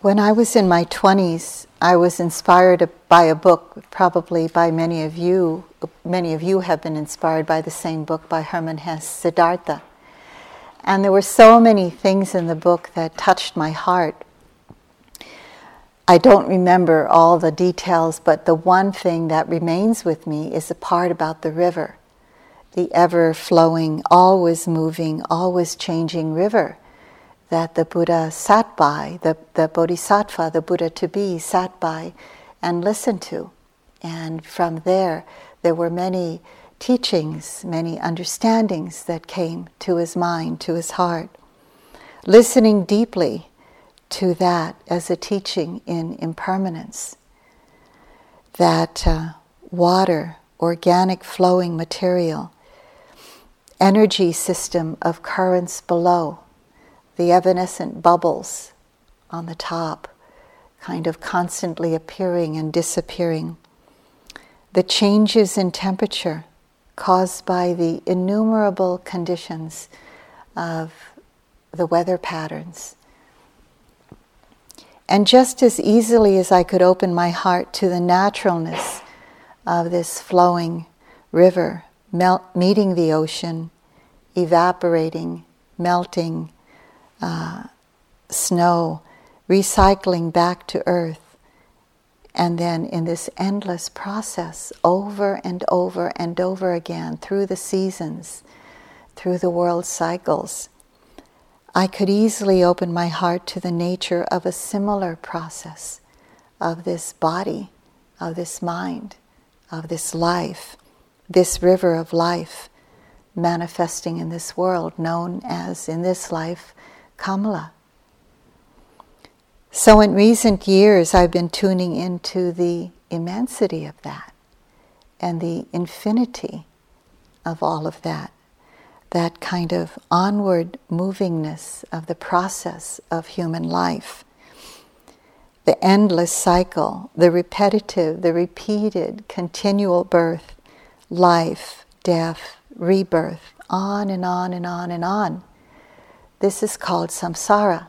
When I was in my 20s, I was inspired by a book, probably by many of you. Many of you have been inspired by the same book by Hermann Hesse, Siddhartha. And there were so many things in the book that touched my heart. I don't remember all the details, but the one thing that remains with me is the part about the river, the ever flowing, always moving, always changing river that the Buddha sat by, the, the Bodhisattva, the Buddha to be, sat by and listened to. And from there, there were many teachings, many understandings that came to his mind, to his heart. Listening deeply to that as a teaching in impermanence, that uh, water, organic flowing material, energy system of currents below the evanescent bubbles on the top, kind of constantly appearing and disappearing. The changes in temperature caused by the innumerable conditions of the weather patterns. And just as easily as I could open my heart to the naturalness of this flowing river, meeting the ocean, evaporating, melting, uh, snow, recycling back to earth. And then in this endless process, over and over and over again, through the seasons, through the world cycles, I could easily open my heart to the nature of a similar process of this body, of this mind, of this life, this river of life manifesting in this world, known as in this life Kamala. So, in recent years, I've been tuning into the immensity of that and the infinity of all of that, that kind of onward movingness of the process of human life, the endless cycle, the repetitive, the repeated, continual birth, life, death, rebirth, on and on and on and on. This is called samsara.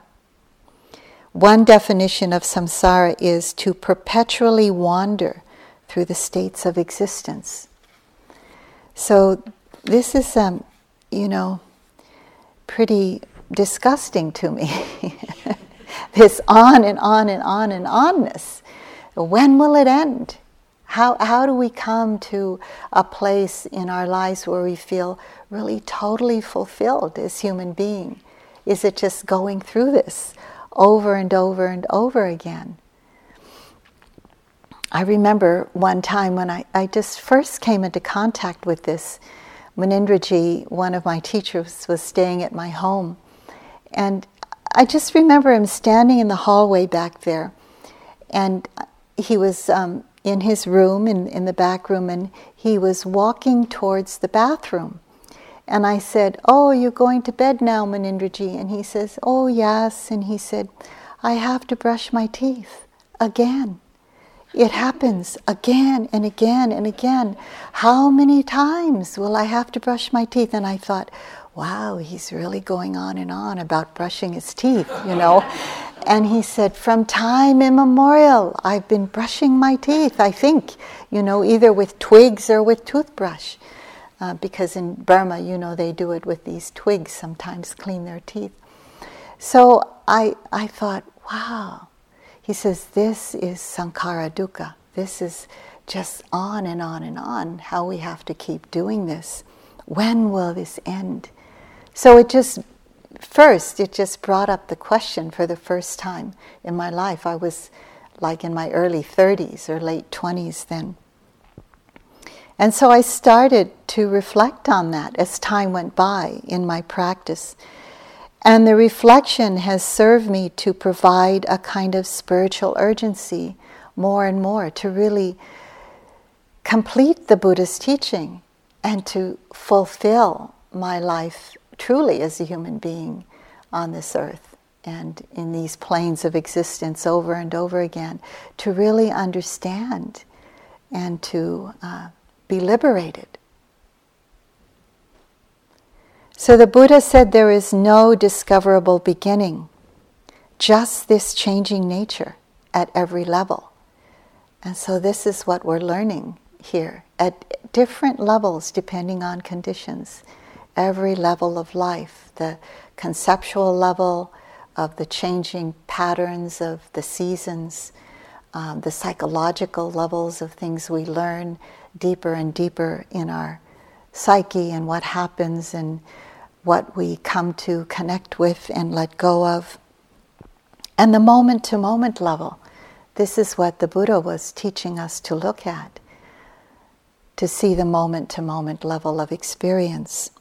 One definition of samsara is to perpetually wander through the states of existence. So, this is, um, you know, pretty disgusting to me. this on and on and on and onness. When will it end? How, how do we come to a place in our lives where we feel really totally fulfilled as human beings? Is it just going through this over and over and over again? I remember one time when I, I just first came into contact with this. Munindraji, one of my teachers, was staying at my home. And I just remember him standing in the hallway back there. And he was um, in his room, in, in the back room, and he was walking towards the bathroom. And I said, Oh, you're going to bed now, Munindraji. And he says, Oh, yes. And he said, I have to brush my teeth again. It happens again and again and again. How many times will I have to brush my teeth? And I thought, wow, he's really going on and on about brushing his teeth, you know. and he said, from time immemorial, I've been brushing my teeth, I think, you know, either with twigs or with toothbrush uh, because in Burma, you know, they do it with these twigs sometimes, clean their teeth. So I, I thought, wow. He says, this is sankhara dukkha. This is just on and on and on, how we have to keep doing this. When will this end? So it just, first, it just brought up the question for the first time in my life. I was like in my early 30s or late 20s then. And so I started to reflect on that as time went by in my practice. And the reflection has served me to provide a kind of spiritual urgency more and more to really complete the Buddha's teaching and to fulfill my life truly as a human being on this earth and in these planes of existence over and over again, to really understand and to uh, be liberated. So the Buddha said there is no discoverable beginning. just this changing nature at every level. And so this is what we're learning here at different levels depending on conditions. Every level of life, the conceptual level of the changing patterns of the seasons, um, the psychological levels of things we learn deeper and deeper in our psyche and what happens and what we come to connect with and let go of. And the moment to moment level, this is what the Buddha was teaching us to look at, to see the moment to moment level of experience.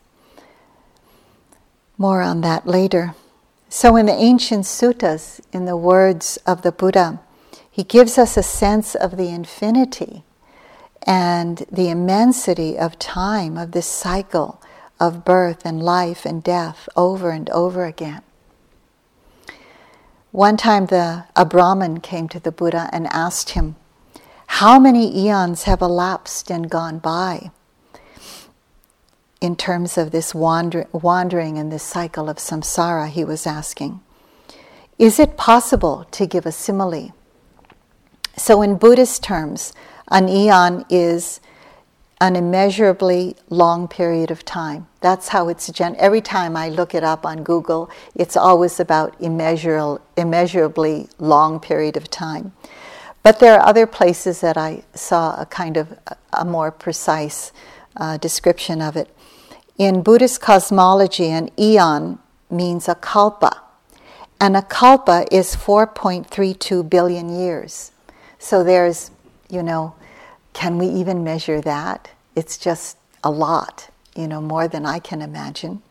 More on that later. So, in the ancient suttas, in the words of the Buddha, he gives us a sense of the infinity and the immensity of time, of this cycle of birth and life and death over and over again. One time, the, a Brahmin came to the Buddha and asked him, How many eons have elapsed and gone by in terms of this wander, wandering in this cycle of samsara? He was asking. Is it possible to give a simile? So, in Buddhist terms, an eon is an immeasurably long period of time. That's how it's gen- every time I look it up on Google, it's always about immeasurable, immeasurably long period of time. But there are other places that I saw a kind of a more precise uh, description of it. In Buddhist cosmology, an eon means a kalpa, and a kalpa is 4.32 billion years. So there's, you know, can we even measure that? It's just a lot, you know, more than I can imagine.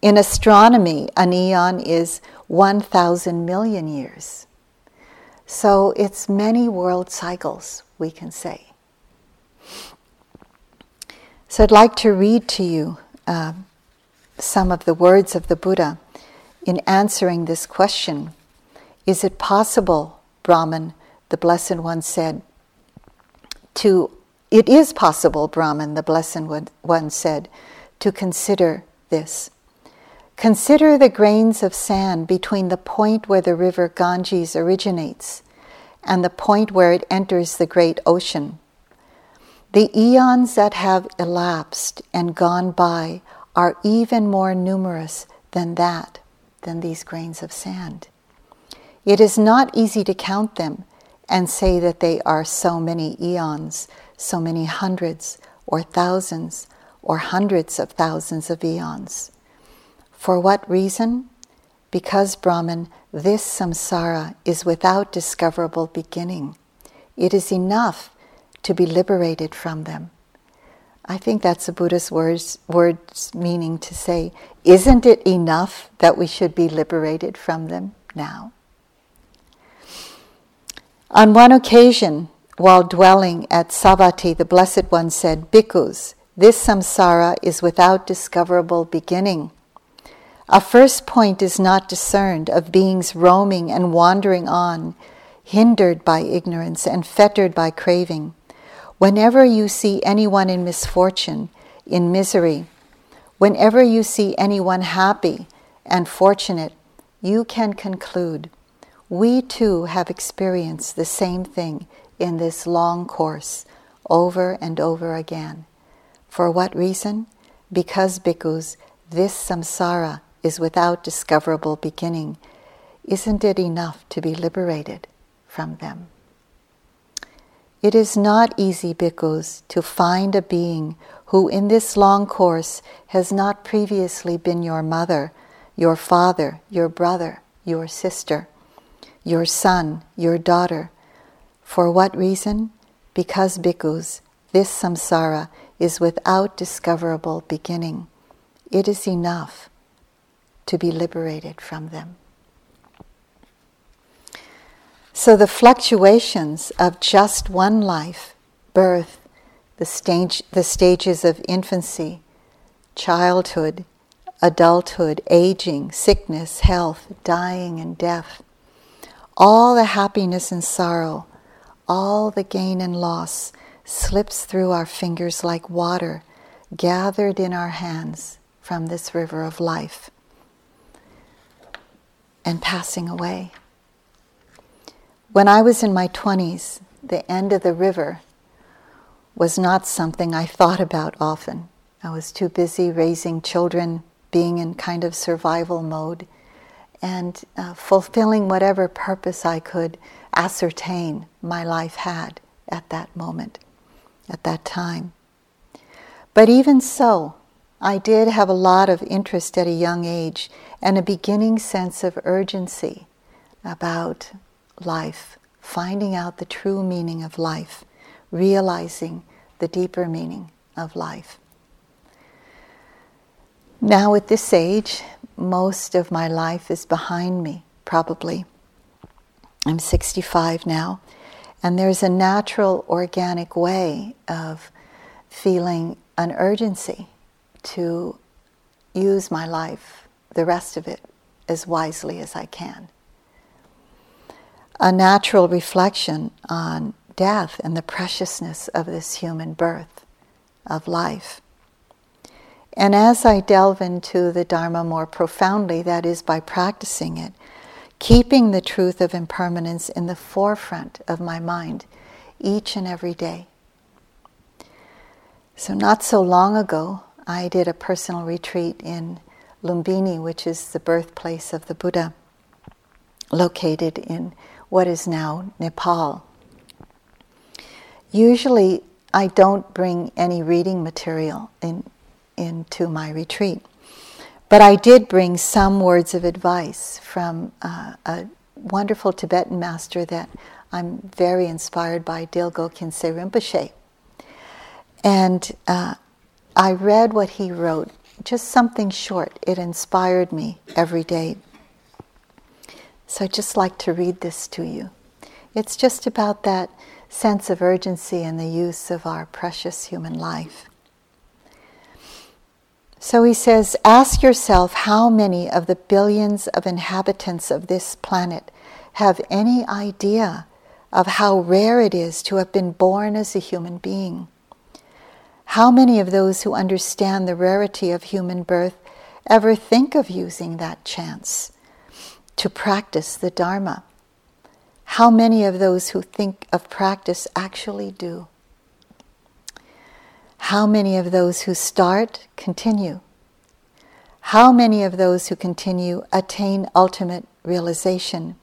In astronomy, an eon is 1,000 million years. So it's many world cycles, we can say. So I'd like to read to you uh, some of the words of the Buddha in answering this question Is it possible, Brahmin, the Blessed One said, to it is possible, Brahmin, the Blessed One said, to consider this. Consider the grains of sand between the point where the river Ganges originates and the point where it enters the great ocean. The eons that have elapsed and gone by are even more numerous than that, than these grains of sand. It is not easy to count them and say that they are so many eons, so many hundreds or thousands or hundreds of thousands of eons. For what reason? Because, Brahmin, this samsara is without discoverable beginning. It is enough to be liberated from them. I think that's the Buddha's words, words meaning to say, isn't it enough that we should be liberated from them now? On one occasion, while dwelling at Savatthi, the Blessed One said, Bhikkhus, this samsara is without discoverable beginning. A first point is not discerned of beings roaming and wandering on, hindered by ignorance and fettered by craving. Whenever you see anyone in misfortune, in misery, whenever you see anyone happy and fortunate, you can conclude we too have experienced the same thing in this long course over and over again. For what reason? Because, bhikkhus, this samsara is without discoverable beginning. Isn't it enough to be liberated from them? It is not easy, bhikkhus, to find a being who in this long course has not previously been your mother, your father, your brother, your sister your son, your daughter. For what reason? Because, bhikkhus, this samsara is without discoverable beginning. It is enough to be liberated from them. So, the fluctuations of just one life, birth, the, stage, the stages of infancy, childhood, adulthood, aging, sickness, health, dying, and death, all the happiness and sorrow, all the gain and loss slips through our fingers like water gathered in our hands from this river of life. and passing away. When I was in my 20s, the end of the river was not something I thought about often. I was too busy raising children, being in kind of survival mode, and uh, fulfilling whatever purpose I could ascertain my life had at that moment, at that time. But even so, I did have a lot of interest at a young age and a beginning sense of urgency about life, finding out the true meaning of life, realizing the deeper meaning of life. Now, at this age, most of my life is behind me, probably. I'm 65 now, and there's a natural, organic way of feeling an urgency to use my life, the rest of it, as wisely as I can. A natural reflection on death and the preciousness of this human birth, of life. And as I delve into the Dharma more profoundly, that is by practicing it, keeping the truth of impermanence in the forefront of my mind each and every day. So, not so long ago, I did a personal retreat in Lumbini, which is the birthplace of the Buddha, located in what is now Nepal. Usually, I don't bring any reading material in, into my retreat, but I did bring some words of advice from uh, a wonderful Tibetan master that I'm very inspired by, Dilgo Khyentse Rinpoche. And uh, I read what he wrote, just something short. It inspired me every day. So I'd just like to read this to you. It's just about that sense of urgency and the use of our precious human life. So he says, Ask yourself how many of the billions of inhabitants of this planet have any idea of how rare it is to have been born as a human being. How many of those who understand the rarity of human birth ever think of using that chance to practice the Dharma? How many of those who think of practice actually do? How many of those who start continue? How many of those who continue attain ultimate realization?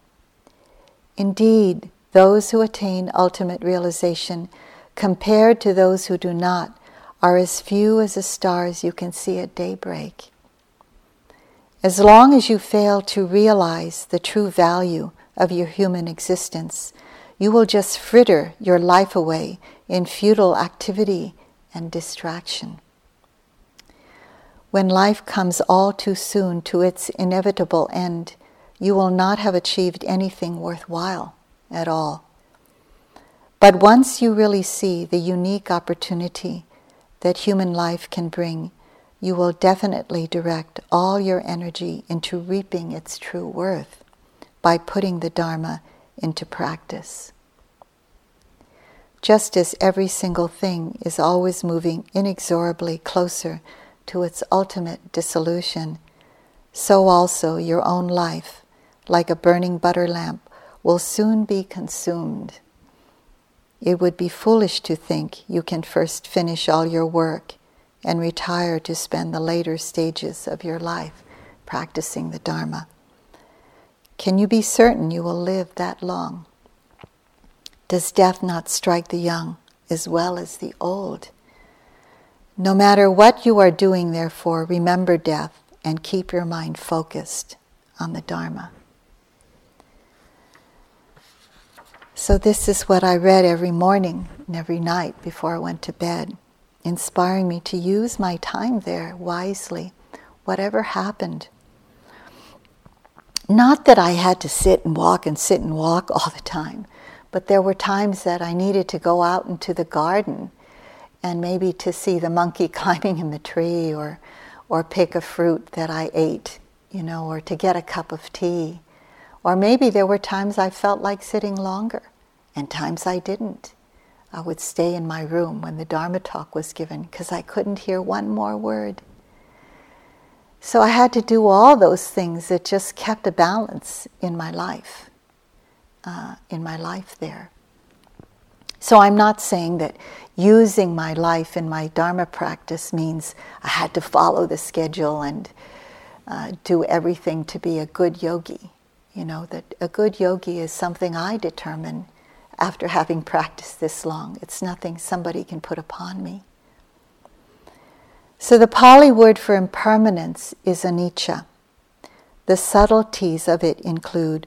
Indeed, those who attain ultimate realization, compared to those who do not, are as few as the stars you can see at daybreak. As long as you fail to realize the true value of your human existence, you will just fritter your life away in futile activity and distraction. When life comes all too soon to its inevitable end, you will not have achieved anything worthwhile at all. But once you really see the unique opportunity that human life can bring, you will definitely direct all your energy into reaping its true worth by putting the Dharma into practice. Just as every single thing is always moving inexorably closer to its ultimate dissolution, so also your own life, like a burning butter lamp, will soon be consumed it would be foolish to think you can first finish all your work and retire to spend the later stages of your life practicing the Dharma. Can you be certain you will live that long? Does death not strike the young as well as the old? No matter what you are doing, therefore, remember death and keep your mind focused on the Dharma. So, this is what I read every morning and every night before I went to bed, inspiring me to use my time there wisely, whatever happened. Not that I had to sit and walk and sit and walk all the time, but there were times that I needed to go out into the garden and maybe to see the monkey climbing in the tree or, or pick a fruit that I ate, you know, or to get a cup of tea or maybe there were times I felt like sitting longer, and times I didn't. I would stay in my room when the Dharma talk was given because I couldn't hear one more word. So I had to do all those things that just kept a balance in my life, uh, in my life there. So I'm not saying that using my life in my Dharma practice means I had to follow the schedule and uh, do everything to be a good yogi. You know, that a good yogi is something I determine after having practiced this long. It's nothing somebody can put upon me. So the Pali word for impermanence is anicca. The subtleties of it include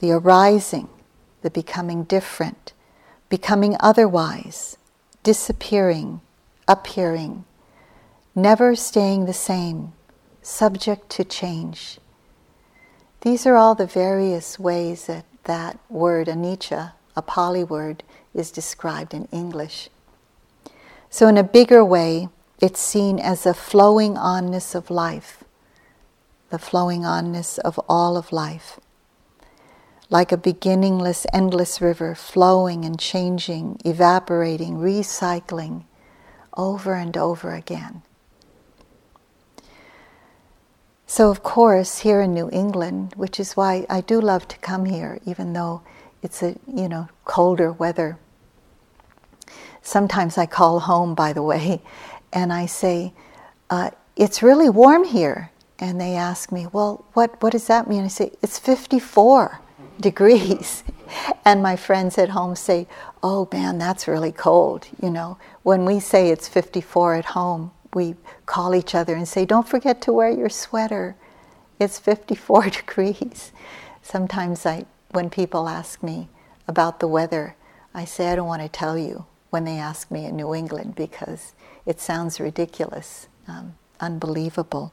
the arising, the becoming different, becoming otherwise, disappearing, appearing, never staying the same, subject to change. These are all the various ways that that word anicca, a Pali word, is described in English. So, in a bigger way, it's seen as a flowing onness of life, the flowing onness of all of life. Like a beginningless, endless river flowing and changing, evaporating, recycling over and over again. So, of course, here in New England, which is why I do love to come here, even though it's a you know colder weather. Sometimes I call home, by the way, and I say, uh, It's really warm here. And they ask me, Well, what, what does that mean? I say, It's 54 degrees. And my friends at home say, Oh man, that's really cold. You know, when we say it's 54 at home, we call each other and say, Don't forget to wear your sweater. It's 54 degrees. Sometimes I, when people ask me about the weather, I say, I don't want to tell you when they ask me in New England because it sounds ridiculous, um, unbelievable.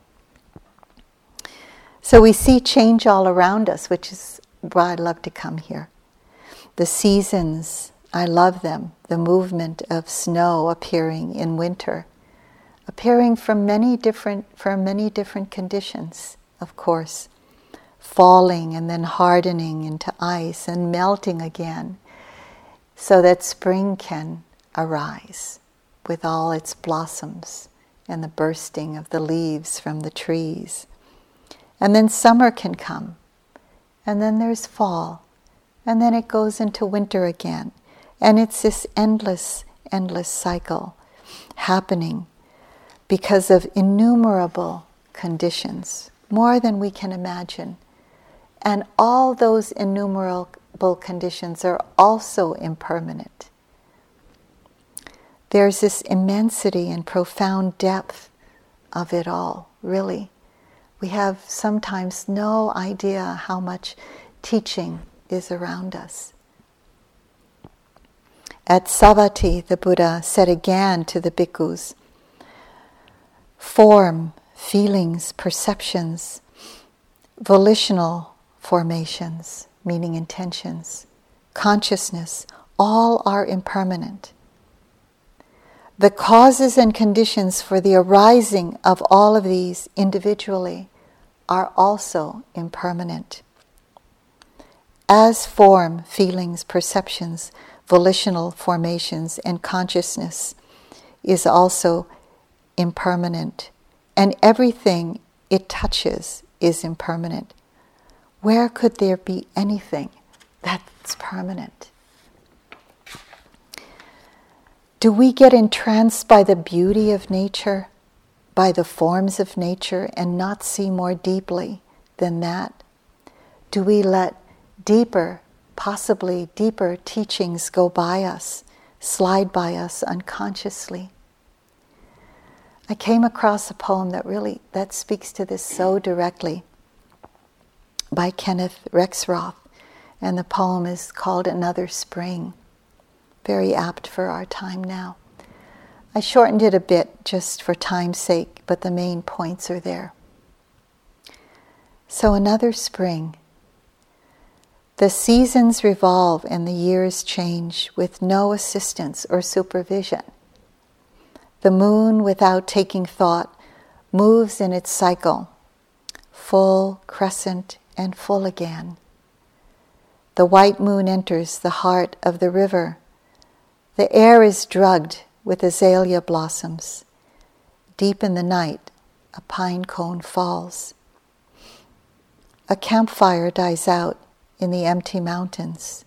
So we see change all around us, which is why I love to come here. The seasons, I love them. The movement of snow appearing in winter, appearing from many different, from many different conditions, of course, falling and then hardening into ice and melting again, so that spring can arise with all its blossoms and the bursting of the leaves from the trees. And then summer can come, and then there's fall, and then it goes into winter again. And it's this endless, endless cycle happening because of innumerable conditions, more than we can imagine. And all those innumerable conditions are also impermanent there's this immensity and profound depth of it all, really. We have sometimes no idea how much teaching is around us. At Savatthi, the Buddha said again to the bhikkhus form, feelings, perceptions, volitional formations, meaning intentions, consciousness, all are impermanent. The causes and conditions for the arising of all of these individually are also impermanent. As form, feelings, perceptions, volitional formations, and consciousness is also impermanent, and everything it touches is impermanent. Where could there be anything that's permanent? Do we get entranced by the beauty of nature, by the forms of nature, and not see more deeply than that? Do we let deeper, possibly deeper teachings go by us, slide by us unconsciously? I came across a poem that really that speaks to this so directly by Kenneth Rexroth, and the poem is called Another Spring very apt for our time now. I shortened it a bit just for time's sake, but the main points are there. So, another spring. The seasons revolve and the years change with no assistance or supervision. The moon, without taking thought, moves in its cycle, full, crescent, and full again. The white moon enters the heart of the river the air is drugged with azalea blossoms. Deep in the night, a pine cone falls. A campfire dies out in the empty mountains.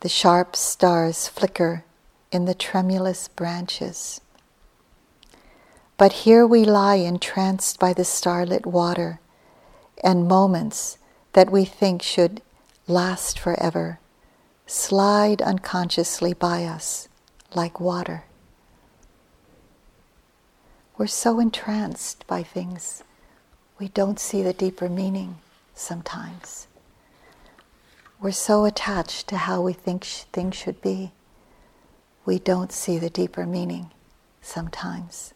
The sharp stars flicker in the tremulous branches. But here we lie entranced by the starlit water, and moments that we think should last forever slide unconsciously by us like water. We're so entranced by things, we don't see the deeper meaning sometimes. We're so attached to how we think sh- things should be, we don't see the deeper meaning sometimes.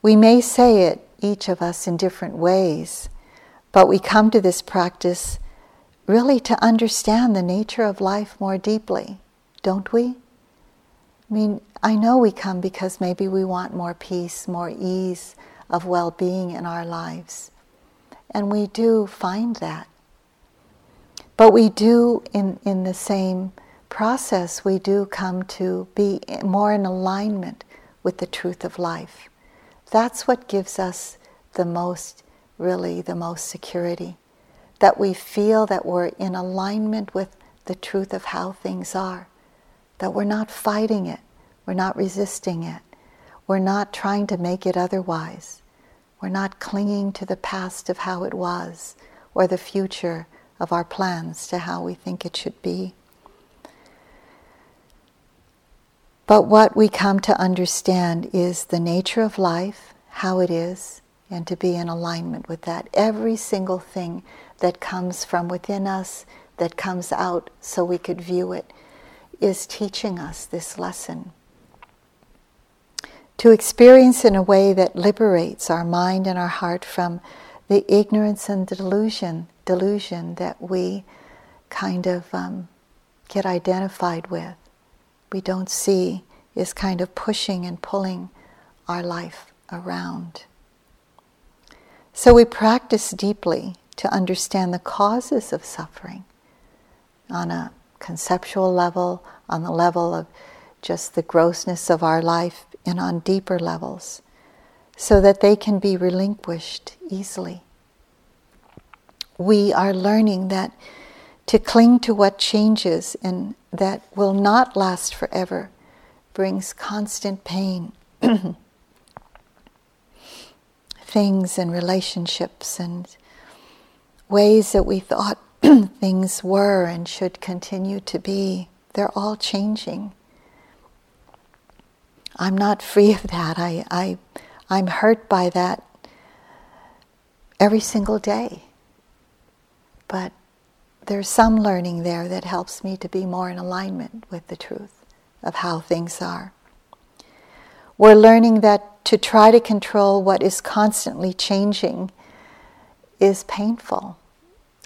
We may say it, each of us, in different ways, but we come to this practice really to understand the nature of life more deeply, don't we? I mean, I know we come because maybe we want more peace, more ease of well being in our lives. And we do find that. But we do, in, in the same process, we do come to be more in alignment with the truth of life. That's what gives us the most, really, the most security. That we feel that we're in alignment with the truth of how things are, that we're not fighting it, we're not resisting it. We're not trying to make it otherwise. We're not clinging to the past of how it was or the future of our plans to how we think it should be. But what we come to understand is the nature of life, how it is, and to be in alignment with that. Every single thing that comes from within us, that comes out so we could view it, is teaching us this lesson to experience in a way that liberates our mind and our heart from the ignorance and delusion, delusion that we kind of um, get identified with. We don't see is kind of pushing and pulling our life around. So we practice deeply to understand the causes of suffering on a conceptual level, on the level of just the grossness of our life and on deeper levels so that they can be relinquished easily. We are learning that to cling to what changes and that will not last forever brings constant pain. things and relationships and ways that we thought things were and should continue to be, they're all changing. I'm not free of that. I, I, I'm hurt by that every single day. But there's some learning there that helps me to be more in alignment with the truth of how things are. We're learning that to try to control what is constantly changing is painful.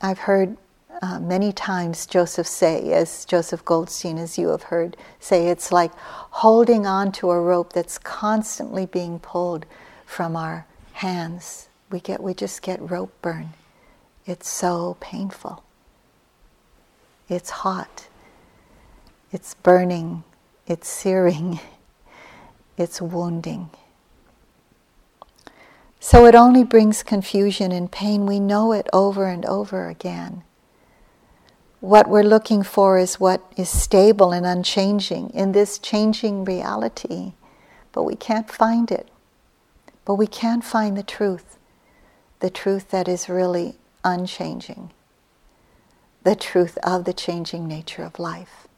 I've heard uh, many times Joseph say, as Joseph Goldstein, as you have heard, say, it's like holding on to a rope that's constantly being pulled from our hands. We get, we just get rope burn. It's so painful. It's hot. It's burning. It's searing. It's wounding. So it only brings confusion and pain. We know it over and over again what we're looking for is what is stable and unchanging in this changing reality, but we can't find it. But we can find the truth, the truth that is really unchanging, the truth of the changing nature of life,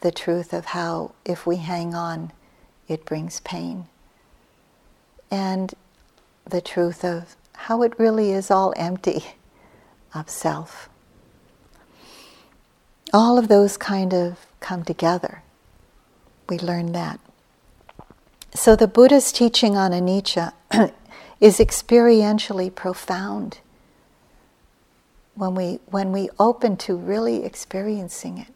the truth of how if we hang on, it brings pain, and the truth of how it really is all empty of self all of those kind of come together. We learn that. So the Buddha's teaching on anicca is experientially profound when we, when we open to really experiencing it.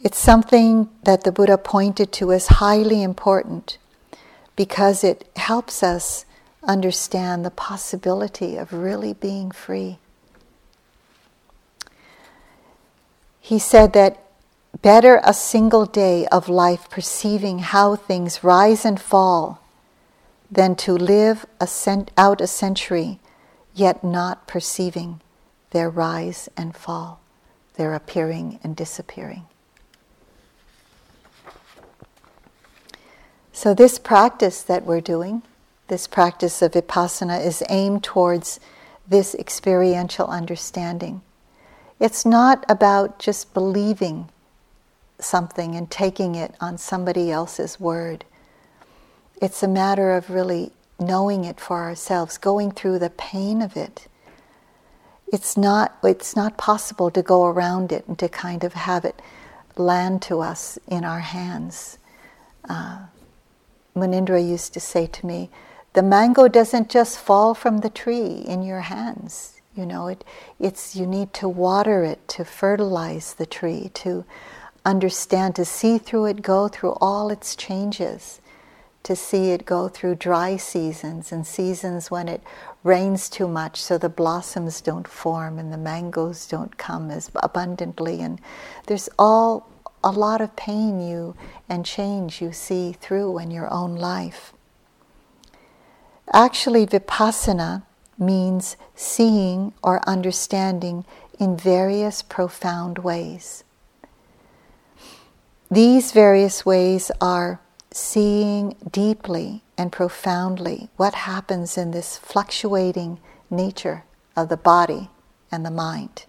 It's something that the Buddha pointed to as highly important because it helps us understand the possibility of really being free. He said that Better a single day of life perceiving how things rise and fall than to live a cent- out a century yet not perceiving their rise and fall, their appearing and disappearing. So, this practice that we're doing, this practice of vipassana, is aimed towards this experiential understanding. It's not about just believing something and taking it on somebody else's word. It's a matter of really knowing it for ourselves, going through the pain of it. It's not, it's not possible to go around it and to kind of have it land to us in our hands. Uh, Munindra used to say to me, the mango doesn't just fall from the tree in your hands. You know, it, it's you need to water it, to fertilize the tree, to understand, to see through it, go through all its changes, to see it go through dry seasons and seasons when it rains too much so the blossoms don't form and the mangoes don't come as abundantly. And there's all a lot of pain you and change you see through in your own life. Actually, vipassana means seeing or understanding in various profound ways. These various ways are seeing deeply and profoundly what happens in this fluctuating nature of the body and the mind.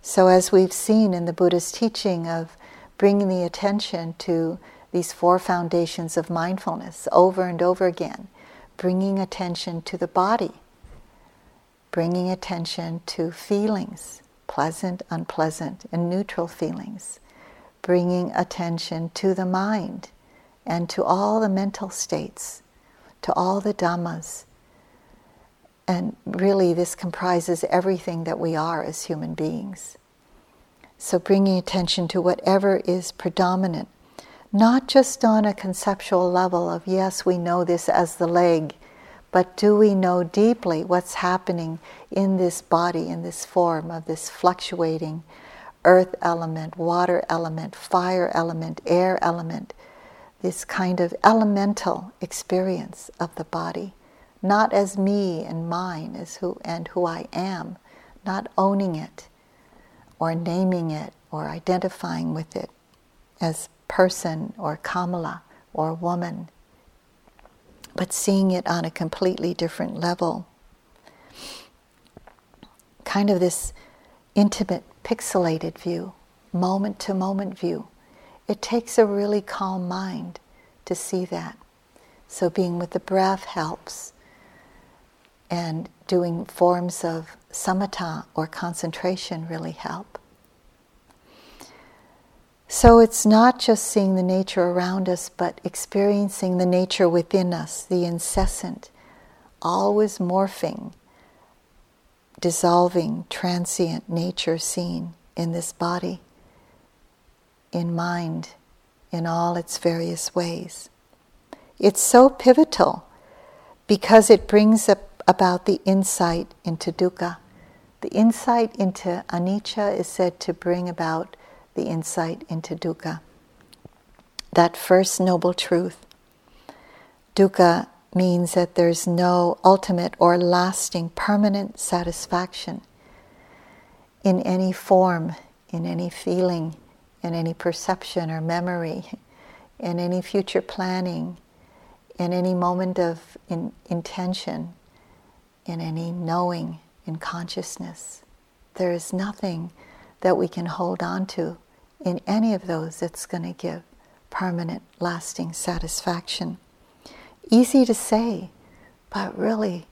So, as we've seen in the Buddha's teaching of bringing the attention to these four foundations of mindfulness over and over again, bringing attention to the body, bringing attention to feelings, pleasant, unpleasant, and neutral feelings, bringing attention to the mind and to all the mental states, to all the dhammas. And really, this comprises everything that we are as human beings. So, bringing attention to whatever is predominant, not just on a conceptual level of, yes, we know this as the leg, but do we know deeply what's happening in this body, in this form of this fluctuating earth element, water element, fire element, air element, this kind of elemental experience of the body? not as me and mine as who and who I am, not owning it or naming it or identifying with it as person or Kamala or woman, but seeing it on a completely different level. Kind of this intimate, pixelated view, moment to moment view. It takes a really calm mind to see that. So being with the breath helps and doing forms of samatha or concentration really help. So it's not just seeing the nature around us, but experiencing the nature within us, the incessant, always morphing, dissolving, transient nature seen in this body, in mind, in all its various ways. It's so pivotal because it brings about the insight into dukkha. The insight into anicca is said to bring about the insight into dukkha. That first noble truth. Dukkha means that there's no ultimate or lasting permanent satisfaction in any form, in any feeling, in any perception or memory, in any future planning, in any moment of in, intention in any knowing, in consciousness. There is nothing that we can hold on to in any of those that's going to give permanent, lasting satisfaction. Easy to say, but really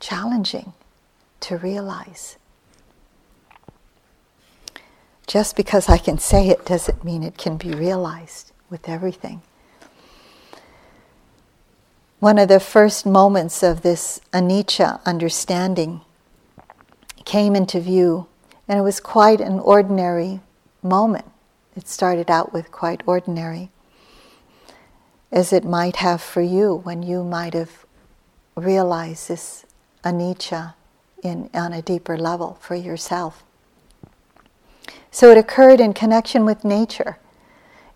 challenging to realize. Just because I can say it doesn't mean it can be realized with everything one of the first moments of this anicca understanding came into view, and it was quite an ordinary moment. It started out with quite ordinary, as it might have for you when you might have realized this anicca in, on a deeper level for yourself. So it occurred in connection with nature,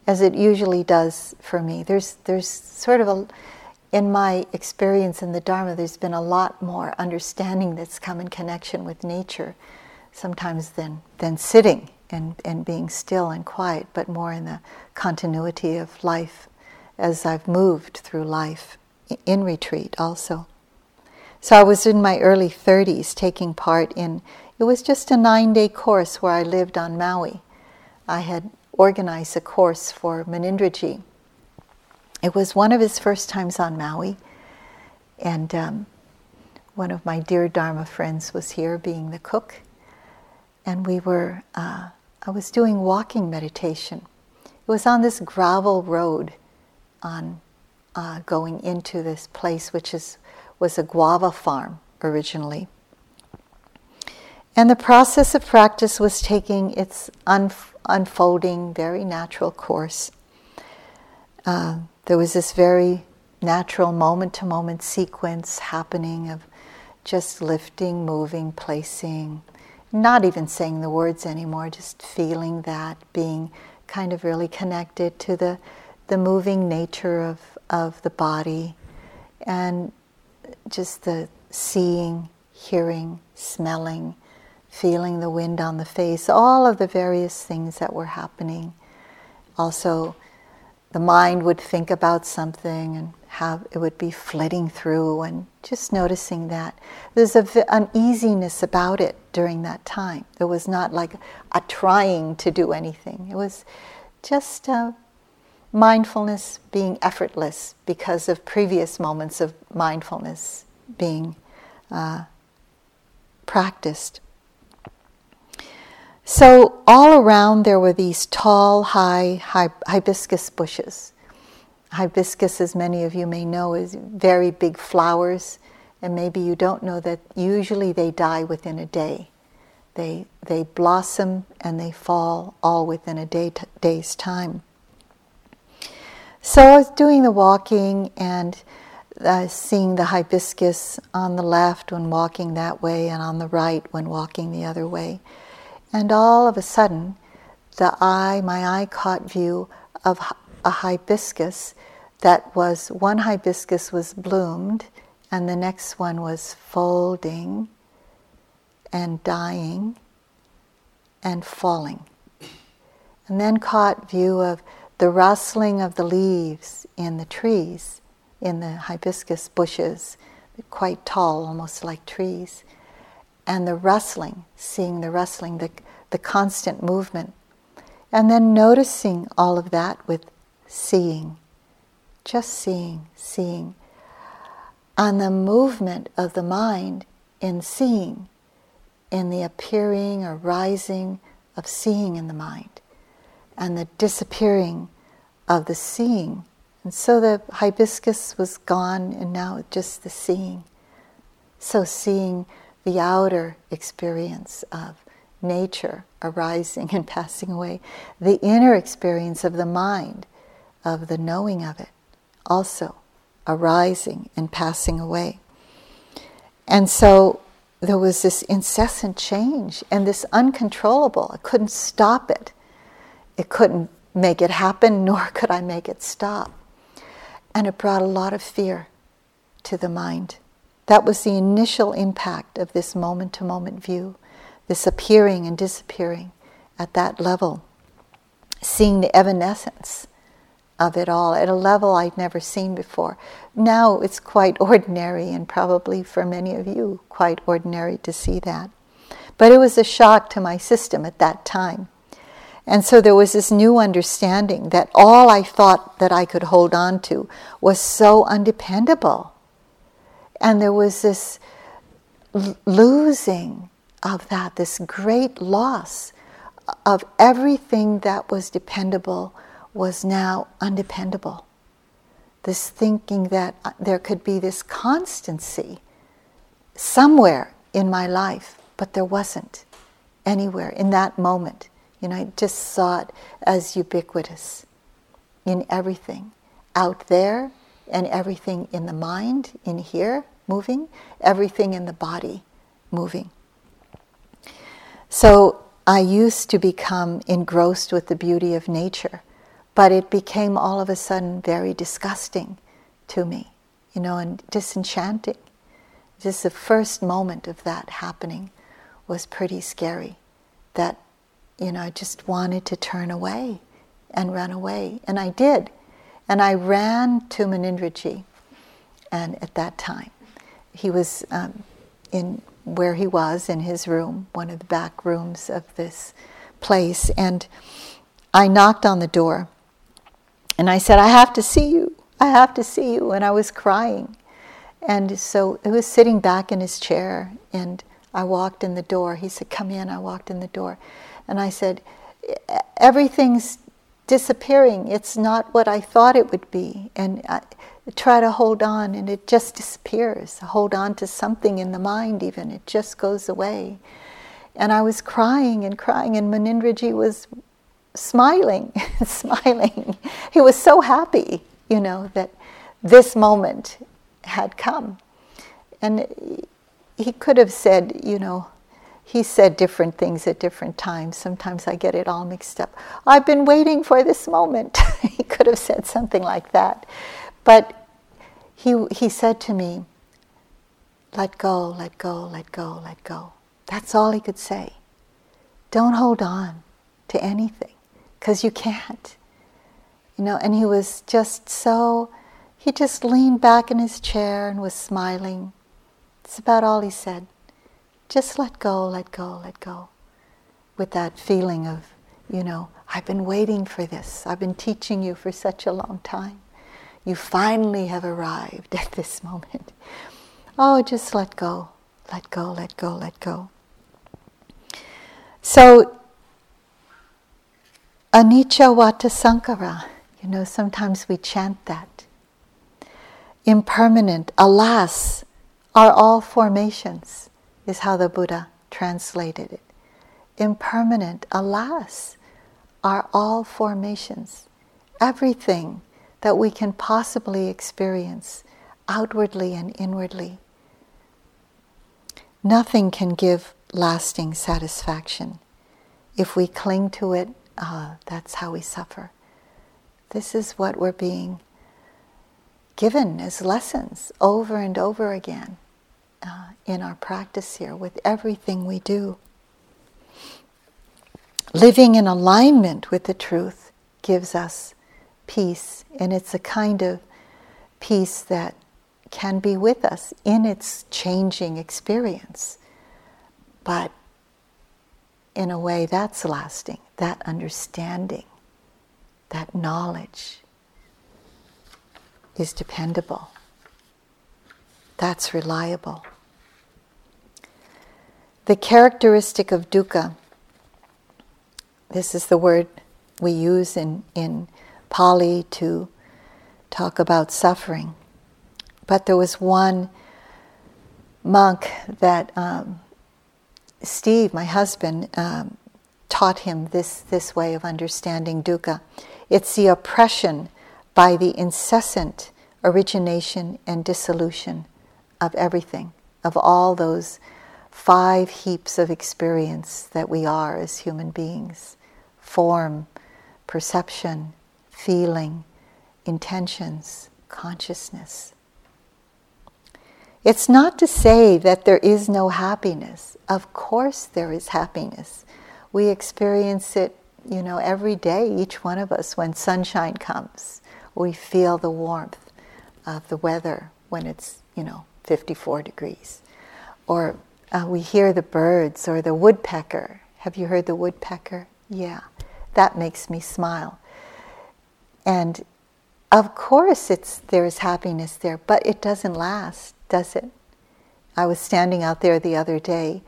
as it usually does for me. There's, there's sort of a, in my experience in the Dharma, there's been a lot more understanding that's come in connection with nature, sometimes than, than sitting and, and being still and quiet, but more in the continuity of life as I've moved through life in retreat also. So I was in my early 30s taking part in, it was just a nine day course where I lived on Maui. I had organized a course for Munindraji. It was one of his first times on Maui, and um, one of my dear Dharma friends was here being the cook, and we were, uh, I was doing walking meditation. It was on this gravel road on uh, going into this place, which is was a guava farm originally. And the process of practice was taking its unfolding, very natural course. Uh, there was this very natural moment to moment sequence happening of just lifting, moving, placing, not even saying the words anymore, just feeling that, being kind of really connected to the, the moving nature of, of the body, and just the seeing, hearing, smelling, feeling the wind on the face, all of the various things that were happening. Also, the mind would think about something and have it would be flitting through and just noticing that there's an uneasiness about it during that time there was not like a trying to do anything it was just uh, mindfulness being effortless because of previous moments of mindfulness being uh, practiced. So, all around there were these tall, high hibiscus bushes. Hibiscus, as many of you may know, is very big flowers, and maybe you don't know that usually they die within a day. They, they blossom and they fall all within a day t- day's time. So I was doing the walking and uh, seeing the hibiscus on the left when walking that way and on the right when walking the other way. And all of a sudden, the eye, my eye caught view of a hibiscus that was one hibiscus was bloomed and the next one was folding and dying and falling. And then caught view of the rustling of the leaves in the trees, in the hibiscus bushes, quite tall, almost like trees, and the rustling, seeing the rustling, the, the constant movement, and then noticing all of that with seeing, just seeing, seeing, on the movement of the mind in seeing, in the appearing or rising of seeing in the mind and the disappearing of the seeing. And so the hibiscus was gone, and now just the seeing. So, seeing the outer experience of nature arising and passing away, the inner experience of the mind, of the knowing of it, also arising and passing away. And so there was this incessant change and this uncontrollable. I couldn't stop it it couldn't make it happen, nor could I make it stop. And it brought a lot of fear to the mind. That was the initial impact of this moment to moment view, this appearing and disappearing at that level, seeing the evanescence of it all at a level I'd never seen before. Now it's quite ordinary, and probably for many of you, quite ordinary to see that. But it was a shock to my system at that time. And so there was this new understanding that all I thought that I could hold on to was so undependable. And there was this l- losing of that, this great loss of everything that was dependable was now undependable. This thinking that uh, there could be this constancy somewhere in my life, but there wasn't anywhere in that moment. You know, I just saw it as ubiquitous in everything out there and everything in the mind, in here, moving, everything in the body, moving. So I used to become engrossed with the beauty of nature, but it became all of a sudden very disgusting to me, you know, and disenchanting. Just the first moment of that happening was pretty scary. That, you know, I just wanted to turn away and run away. And I did. And I ran to Munindraji. And at that time, he was um, in where he was in his room, one of the back rooms of this place. And I knocked on the door and I said, I have to see you. I have to see you. And I was crying. And so he was sitting back in his chair, and I walked in the door. He said, Come in. I walked in the door. And I said, Everything's disappearing. It's not what I thought it would be. And I try to hold on, and it just disappears. hold on to something in the mind, even. It just goes away. And I was crying and crying, and Munindraji was smiling, smiling. He was so happy, you know, that this moment had come. And he could have said, you know, he said different things at different times. Sometimes I get it all mixed up. I've been waiting for this moment. he could have said something like that. But he, he said to me, let go, let go, let go, let go. That's all he could say. Don't hold on to anything because you can't. You know, and he was just so he just leaned back in his chair and was smiling. It's about all he said. Just let go, let go, let go. With that feeling of, you know, I've been waiting for this. I've been teaching you for such a long time. You finally have arrived at this moment. Oh, just let go, let go, let go, let go. So, anicca vata sankhara, you know, sometimes we chant that impermanent, alas, are all formations, is how the Buddha translated it. Impermanent, alas, are all formations. Everything that we can possibly experience, outwardly and inwardly. Nothing can give lasting satisfaction. If we cling to it, uh, that's how we suffer. This is what we're being given as lessons over and over again uh, in our practice here with everything we do. Living in alignment with the truth gives us peace, and it's a kind of peace that can be with us in its changing experience. But in a way that's lasting, that understanding, that knowledge is dependable. That's reliable. The characteristic of dukkha, this is the word we use in, in Pali to talk about suffering. But there was one monk that um, Steve, my husband, um, taught him this, this way of understanding dukkha. It's the oppression by the incessant origination and dissolution of everything, of all those five heaps of experience that we are as human beings form, perception, feeling, intentions, consciousness. It's not to say that there is no happiness. Of course, there is happiness. We experience it, you know, every day, each one of us, when sunshine comes we feel the warmth of the weather when it's, you know, 54 degrees. Or uh, we hear the birds or the woodpecker. Have you heard the woodpecker? Yeah, that makes me smile. And of course, it's, there's happiness there, but it doesn't last, does it? I was standing out there the other day,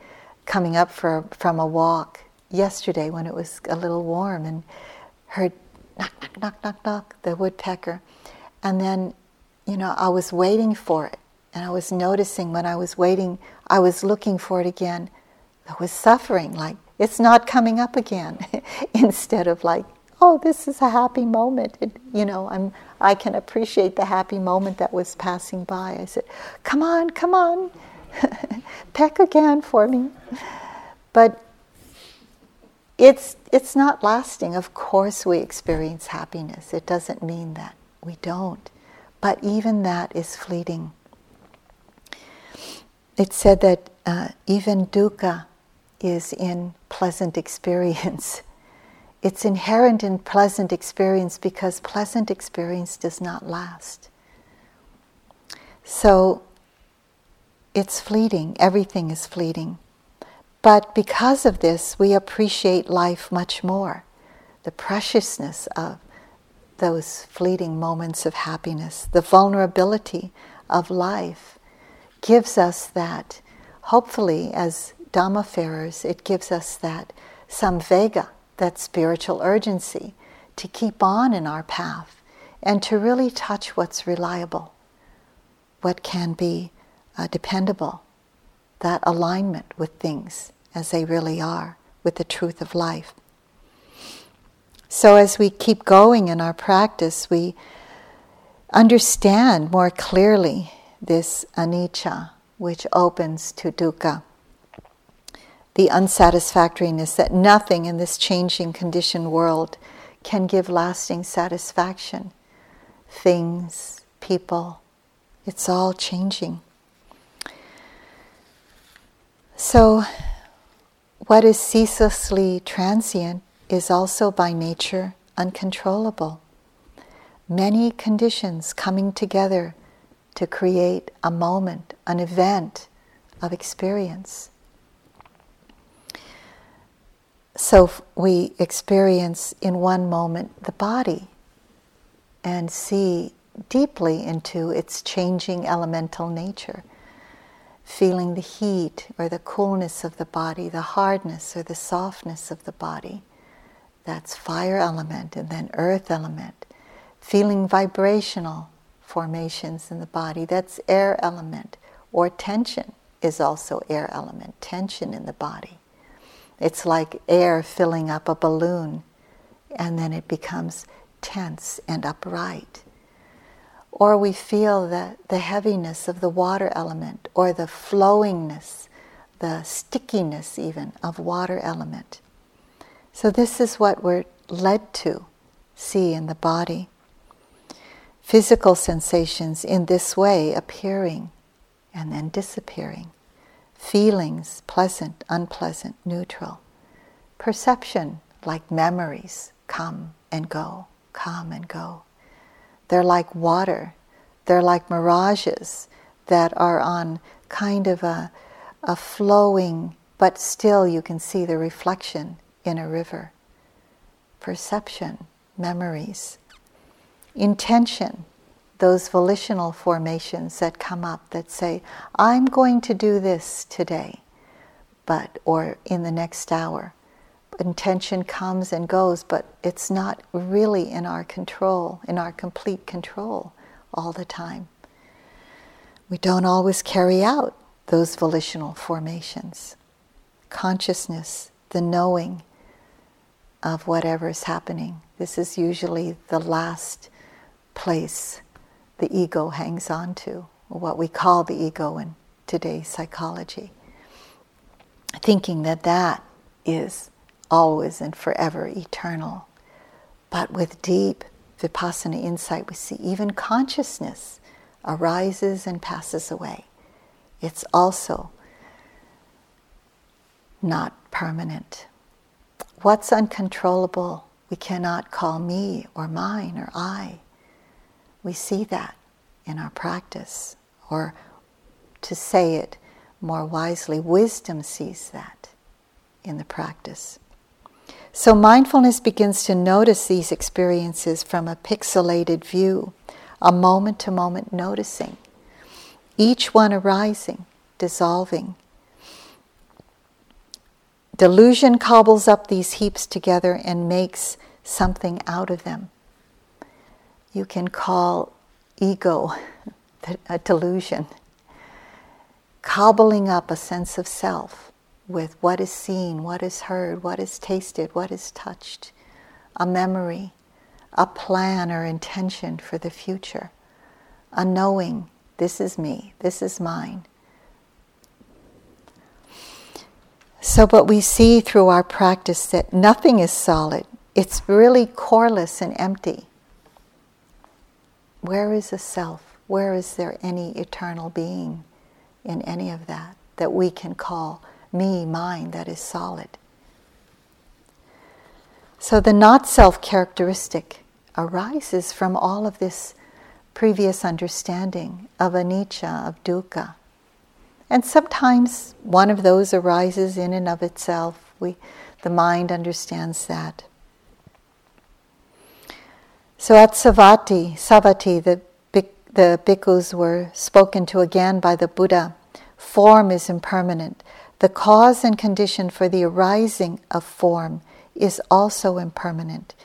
coming up for, from a walk yesterday when it was a little warm, and heard knock, knock, knock, knock, knock, the woodpecker. And then, you know, I was waiting for it. And I was noticing when I was waiting, I was looking for it again. I was suffering, like, it's not coming up again. Instead of like, oh, this is a happy moment. It, you know, I'm, I can appreciate the happy moment that was passing by. I said, come on, come on, peck again for me. But it's, it's not lasting. Of course, we experience happiness. It doesn't mean that we don't. But even that is fleeting. It's said that uh, even dukkha is in pleasant experience. It's inherent in pleasant experience because pleasant experience does not last. So it's fleeting, everything is fleeting. But because of this, we appreciate life much more. The preciousness of those fleeting moments of happiness, the vulnerability of life gives us that, hopefully, as Dhammafarers, it gives us that samvega, that spiritual urgency to keep on in our path and to really touch what's reliable, what can be uh, dependable, that alignment with things as they really are, with the truth of life. So, as we keep going in our practice, we understand more clearly this anicca, which opens to dukkha. The unsatisfactoriness that nothing in this changing conditioned world can give lasting satisfaction. Things, people, it's all changing. So, what is ceaselessly transient is also by nature uncontrollable. Many conditions coming together to create a moment, an event of experience. So we experience in one moment the body and see deeply into its changing elemental nature feeling the heat or the coolness of the body, the hardness or the softness of the body. That's fire element, and then earth element. Feeling vibrational formations in the body, that's air element. Or tension is also air element, tension in the body. It's like air filling up a balloon, and then it becomes tense and upright or we feel the, the heaviness of the water element, or the flowingness, the stickiness even of water element. So, this is what we're led to see in the body. Physical sensations in this way appearing and then disappearing. Feelings, pleasant, unpleasant, neutral. Perception, like memories, come and go, come and go. They're like water. They're like mirages that are on kind of a, a flowing, but still you can see the reflection in a river. Perception, memories. Intention, those volitional formations that come up that say, I'm going to do this today, but, or in the next hour intention comes and goes, but it's not really in our control, in our complete control all the time. We don't always carry out those volitional formations. Consciousness, the knowing of whatever is happening. This is usually the last place the ego hangs on to, or what we call the ego in today's psychology. Thinking that that is always and forever eternal. But with deep vipassana insight, we see even consciousness arises and passes away. It's also not permanent. What's uncontrollable, we cannot call me or mine or I. We see that in our practice, or to say it more wisely, wisdom sees that in the practice. So mindfulness begins to notice these experiences from a pixelated view, a moment to moment noticing, each one arising, dissolving. Delusion cobbles up these heaps together and makes something out of them. You can call ego a delusion, cobbling up a sense of self with what is seen, what is heard, what is tasted, what is touched, a memory, a plan or intention for the future, a knowing, this is me, this is mine. So, but we see through our practice that nothing is solid, it's really coreless and empty. Where is the self? Where is there any eternal being in any of that that we can call me, mine, that is solid? So the not self characteristic arises from all of this previous understanding of anicca, of dukkha. And sometimes one of those arises in and of itself. We, the mind understands that. So at Savati, Savatthi, the, the bhikkhus were spoken to again by the Buddha. Form is impermanent. The cause and condition for the arising of form is also impermanent.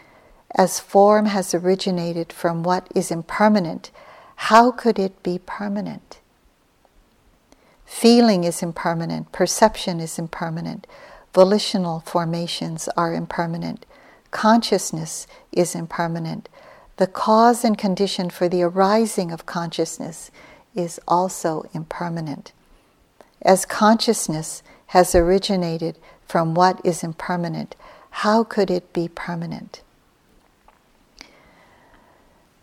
As form has originated from what is impermanent, how could it be permanent? Feeling is impermanent, perception is impermanent, volitional formations are impermanent, consciousness is impermanent. The cause and condition for the arising of consciousness is also impermanent. As consciousness has originated from what is impermanent, how could it be permanent?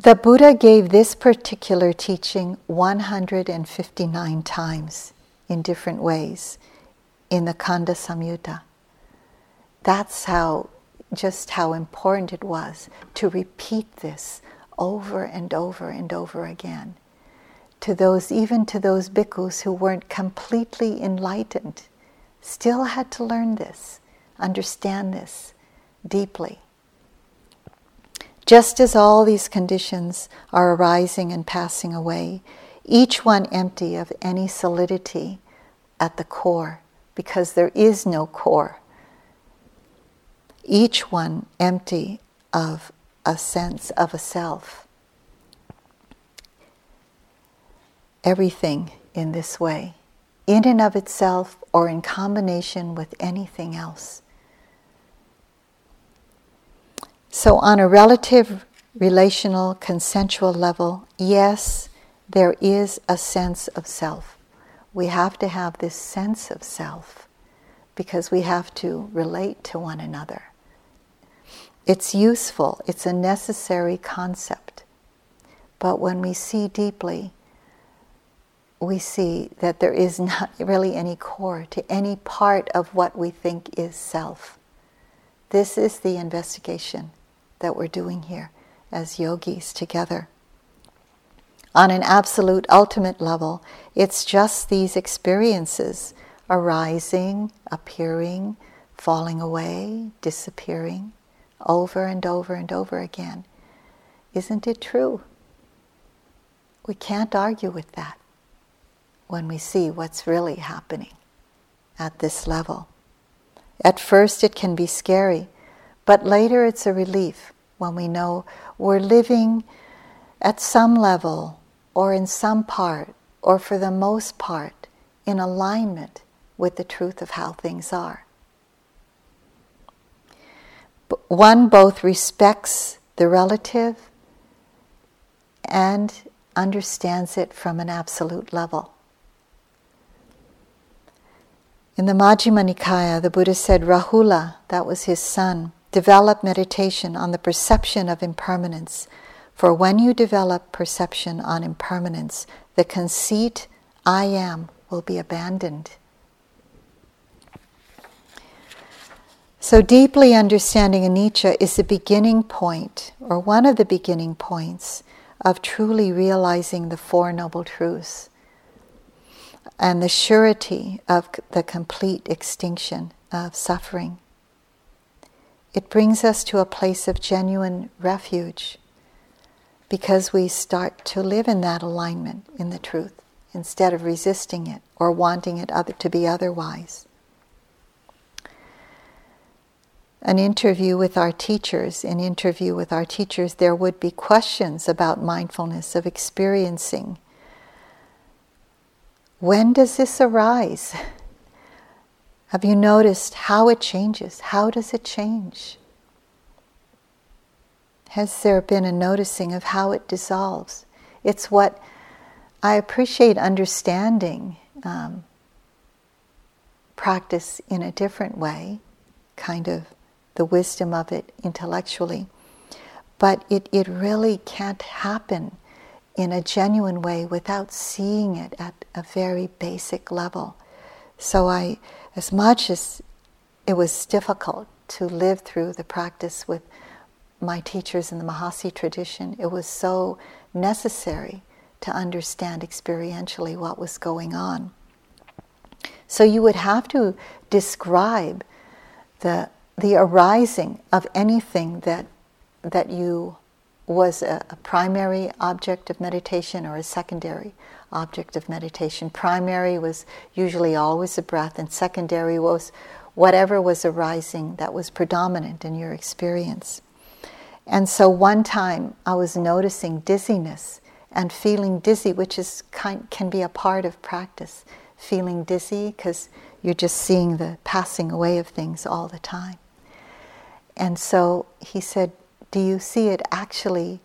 The Buddha gave this particular teaching 159 times in different ways in the Khandha Samyutta. That's how, just how important it was to repeat this over and over and over again to those, even to those bhikkhus who weren't completely enlightened, still had to learn this understand this deeply. Just as all these conditions are arising and passing away, each one empty of any solidity at the core, because there is no core. Each one empty of a sense of a self. Everything in this way, in and of itself or in combination with anything else. So, on a relative, relational, consensual level, yes, there is a sense of self. We have to have this sense of self because we have to relate to one another. It's useful, it's a necessary concept. But when we see deeply, we see that there is not really any core to any part of what we think is self. This is the investigation that we're doing here as yogis together. On an absolute ultimate level, it's just these experiences arising, appearing, falling away, disappearing, over and over and over again. Isn't it true? We can't argue with that when we see what's really happening at this level. At first, it can be scary but later it's a relief when we know we're living at some level or in some part or for the most part in alignment with the truth of how things are. One both respects the relative and understands it from an absolute level. In the Majjhima Nikaya, the Buddha said Rahula, that was his son, develop meditation on the perception of impermanence. For when you develop perception on impermanence, the conceit, I am, will be abandoned. So, deeply understanding anicca is the beginning point, or one of the beginning points, of truly realizing the Four Noble Truths and the surety of the complete extinction of suffering. It brings us to a place of genuine refuge because we start to live in that alignment in the truth instead of resisting it or wanting it to be otherwise. An interview with our teachers, an interview with our teachers, there would be questions about mindfulness, of experiencing. When does this arise? Have you noticed how it changes? How does it change? Has there been a noticing of how it dissolves? It's what I appreciate understanding um, practice in a different way, kind of the wisdom of it intellectually. But it, it really can't happen in a genuine way without seeing it at a very basic level. So I, as much as it was difficult to live through the practice with my teachers in the Mahasi tradition, it was so necessary to understand experientially what was going on. So you would have to describe the, the arising of anything that, that you was a, a, primary object of meditation or a secondary object of meditation. Primary was usually always the breath, and secondary was whatever was arising that was predominant in your experience. And so one time I was noticing dizziness and feeling dizzy, which is kind, can be a part of practice. Feeling dizzy because you're just seeing the passing away of things all the time. And so he said, Do you see it actually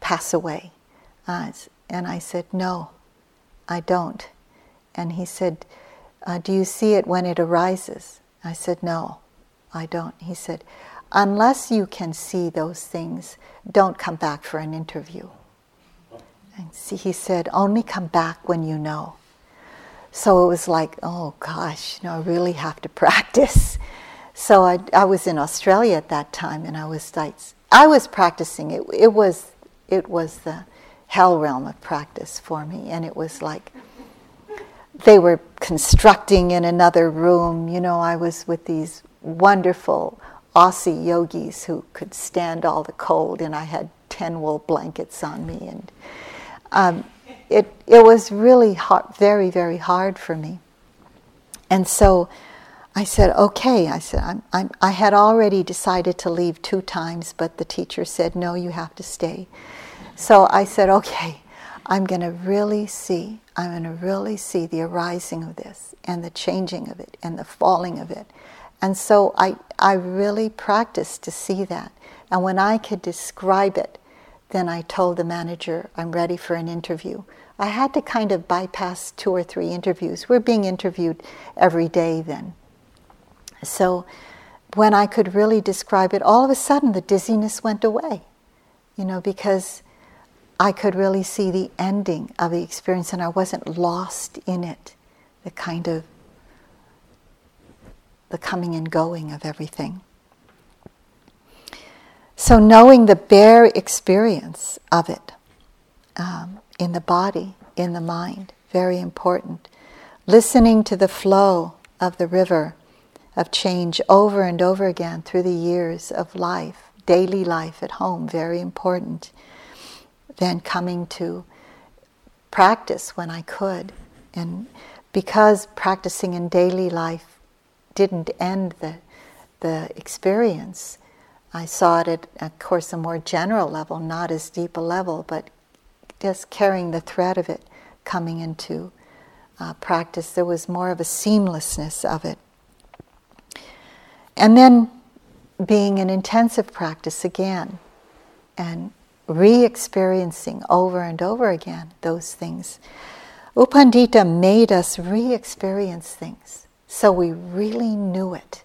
pass away? Uh, and I said, No, I don't. And he said, uh, Do you see it when it arises? I said, No, I don't. He said, Unless you can see those things, don't come back for an interview. And see, he said, Only come back when you know. So it was like, oh gosh, you know, I really have to practice. So I, I was in Australia at that time, and I was like, I was practicing. It, it was, it was the hell realm of practice for me, and it was like they were constructing in another room. You know, I was with these wonderful Aussie yogis who could stand all the cold, and I had ten wool blankets on me, and um, it it was really very very hard for me. And so I said, okay. I said, I'm, I'm, I had already decided to leave two times, but the teacher said, no, you have to stay. So I said, okay, I'm going to really see, I'm going to really see the arising of this and the changing of it and the falling of it and so I, I really practiced to see that. And when I could describe it, then I told the manager, I'm ready for an interview. I had to kind of bypass two or three interviews. We're being interviewed every day then. So when I could really describe it, all of a sudden the dizziness went away, you know, because I could really see the ending of the experience and I wasn't lost in it, the kind of the coming and going of everything. So, knowing the bare experience of it um, in the body, in the mind, very important. Listening to the flow of the river of change over and over again through the years of life, daily life at home, very important. Then coming to practice when I could. And because practicing in daily life didn't end the, the experience. I saw it at, of course, a more general level, not as deep a level, but just carrying the thread of it coming into uh, practice. There was more of a seamlessness of it. And then being an intensive practice again and re experiencing over and over again those things. U Pandita made us re experience things. So we really knew it.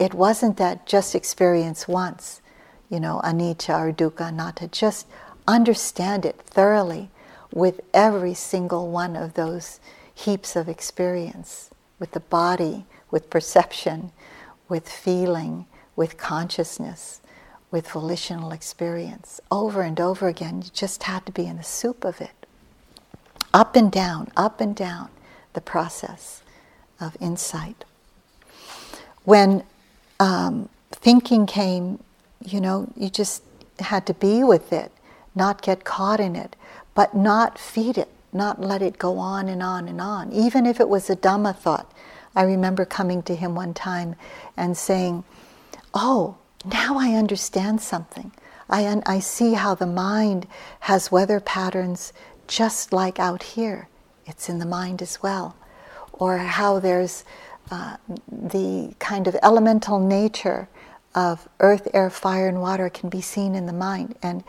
It wasn't that just experience once, you know, anicca or dukkha, anatta, just understand it thoroughly with every single one of those heaps of experience, with the body, with perception, with feeling, with consciousness, with volitional experience. Over and over again, you just had to be in the soup of it. Up and down, up and down, the process of insight. When um, thinking came, you know, you just had to be with it, not get caught in it, but not feed it, not let it go on and on and on. Even if it was a Dhamma thought. I remember coming to him one time and saying, Oh, now I understand something. I, un- I see how the mind has weather patterns just like out here. It's in the mind as well or how there's uh, the kind of elemental nature of earth, air, fire, and water can be seen in the mind. And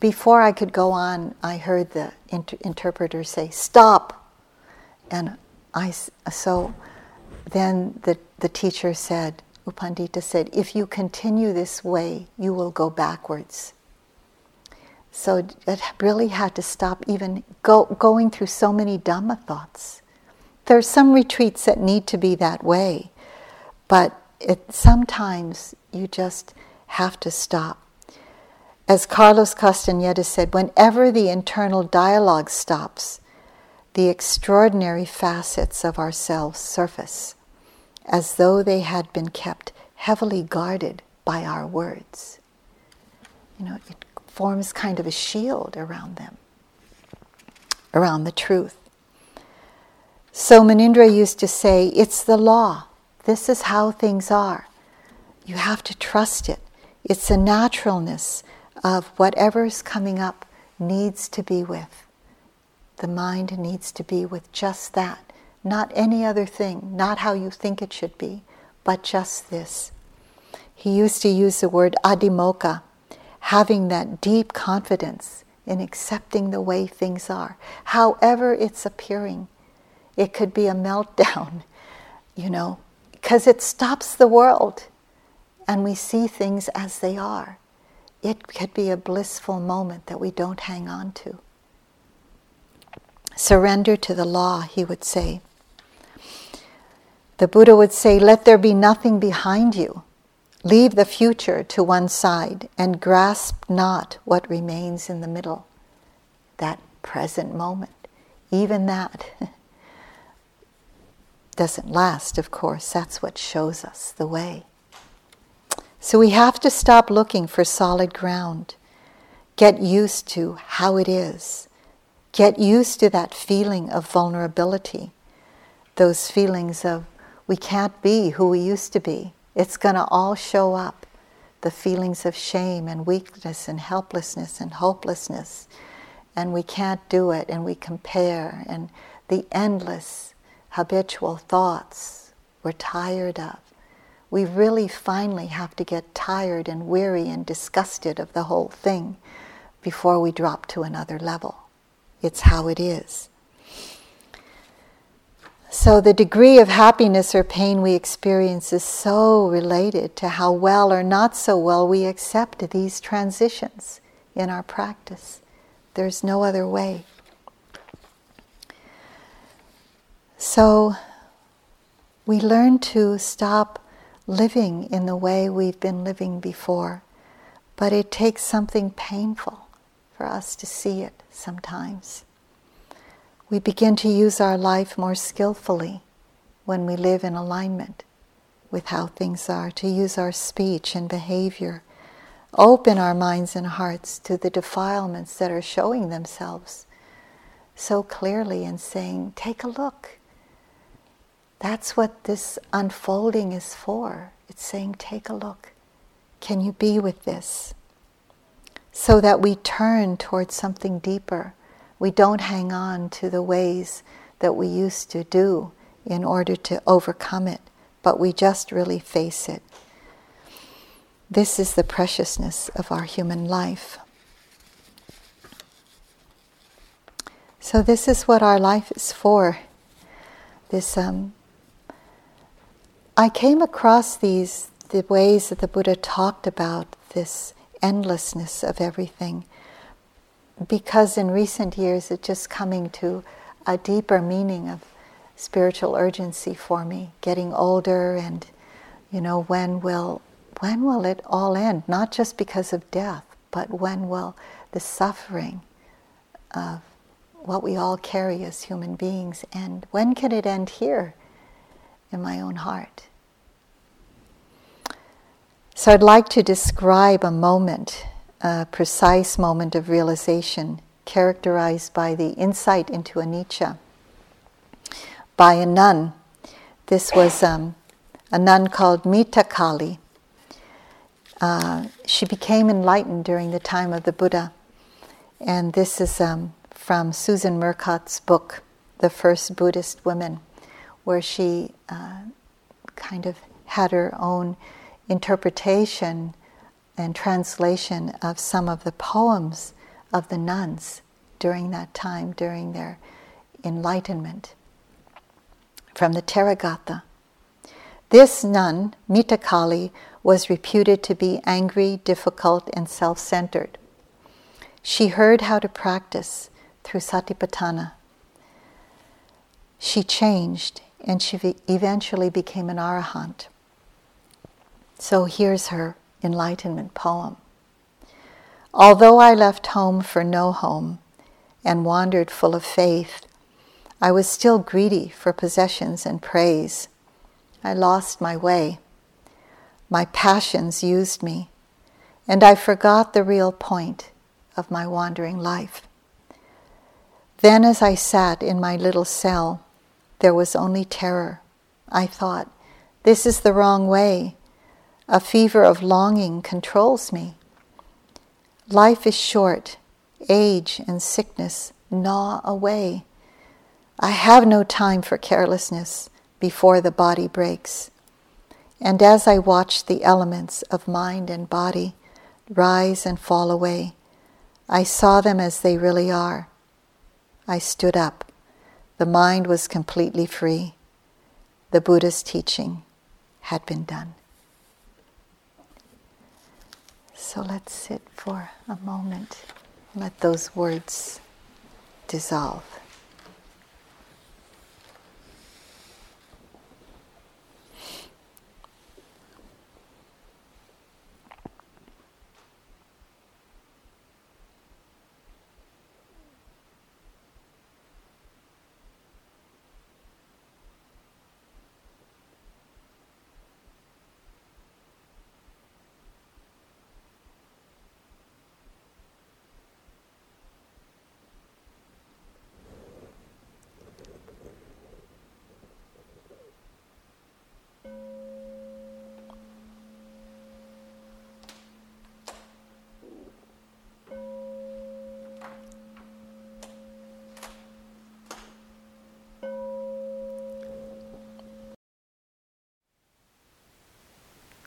before I could go on, I heard the inter- interpreter say, Stop! And I, so then the, the teacher said, U Pandita said, if you continue this way, you will go backwards. So it really had to stop even go, going through so many Dhamma thoughts. There are some retreats that need to be that way, but it, sometimes you just have to stop. As Carlos Castaneda said, whenever the internal dialogue stops, the extraordinary facets of ourselves surface, as though they had been kept heavily guarded by our words. You know, it forms kind of a shield around them, around the truth. So Munindra used to say, It's the law. This is how things are. You have to trust it. It's a naturalness of whatever's coming up needs to be with. The mind needs to be with just that, not any other thing, not how you think it should be, but just this. He used to use the word adhimokkha, having that deep confidence in accepting the way things are, however it's appearing. It could be a meltdown, you know, because it stops the world and we see things as they are. It could be a blissful moment that we don't hang on to. Surrender to the law, he would say. The Buddha would say, Let there be nothing behind you. Leave the future to one side and grasp not what remains in the middle, that present moment. Even that doesn't last, of course. That's what shows us the way. So we have to stop looking for solid ground, get used to how it is, get used to that feeling of vulnerability, those feelings of we can't be who we used to be it's going to all show up the feelings of shame and weakness and helplessness and hopelessness. And we can't do it, and we compare, and the endless habitual thoughts we're tired of. We really finally have to get tired and weary and disgusted of the whole thing before we drop to another level. It's how it is. So, the degree of happiness or pain we experience is so related to how well or not so well we accept these transitions in our practice. There's no other way. So, we learn to stop living in the way we've been living before, but it takes something painful for us to see it sometimes. We begin to use our life more skillfully when we live in alignment with how things are, to use our speech and behavior, open our minds and hearts to the defilements that are showing themselves so clearly and saying, Take a look. That's what this unfolding is for. It's saying, Take a look. Can you be with this? So that we turn towards something deeper we don't hang on to the ways that we used to do in order to overcome it, but we just really face it. This is the preciousness of our human life. So, this is what our life is for. This, um, I came across these the ways that the Buddha talked about this endlessness of everything because in recent years it's just coming to a deeper meaning of spiritual urgency for me, getting older and you know when will when will it all end? Not just because of death, but when will the suffering of what we all carry as human beings end? When can it end here in my own heart? So I'd like to describe a moment a precise moment of realization characterized by the insight into anicca by a nun. This was um, a nun called Mittakali. Uh, she became enlightened during the time of the Buddha. And this is um, from Susan Murcott's book, The First Buddhist Women, where she uh, kind of had her own interpretation and translation of some of the poems of the nuns during that time, during their enlightenment, from the Therigatha. This nun, Mittakali, was reputed to be angry, difficult, and self centered. She heard how to practice through Satipatthana. She changed and she eventually became an arahant. So here's her enlightenment poem. Although I left home for no home and wandered full of faith, I was still greedy for possessions and praise. I lost my way. My passions used me, and I forgot the real point of my wandering life. Then, as I sat in my little cell, there was only terror. I thought, this is the wrong way. A fever of longing controls me. Life is short, age and sickness gnaw away. I have no time for carelessness before the body breaks. And as I watched the elements of mind and body rise and fall away, I saw them as they really are. I stood up. The mind was completely free. The Buddha's teaching had been done. So let's sit for a moment. Let those words dissolve.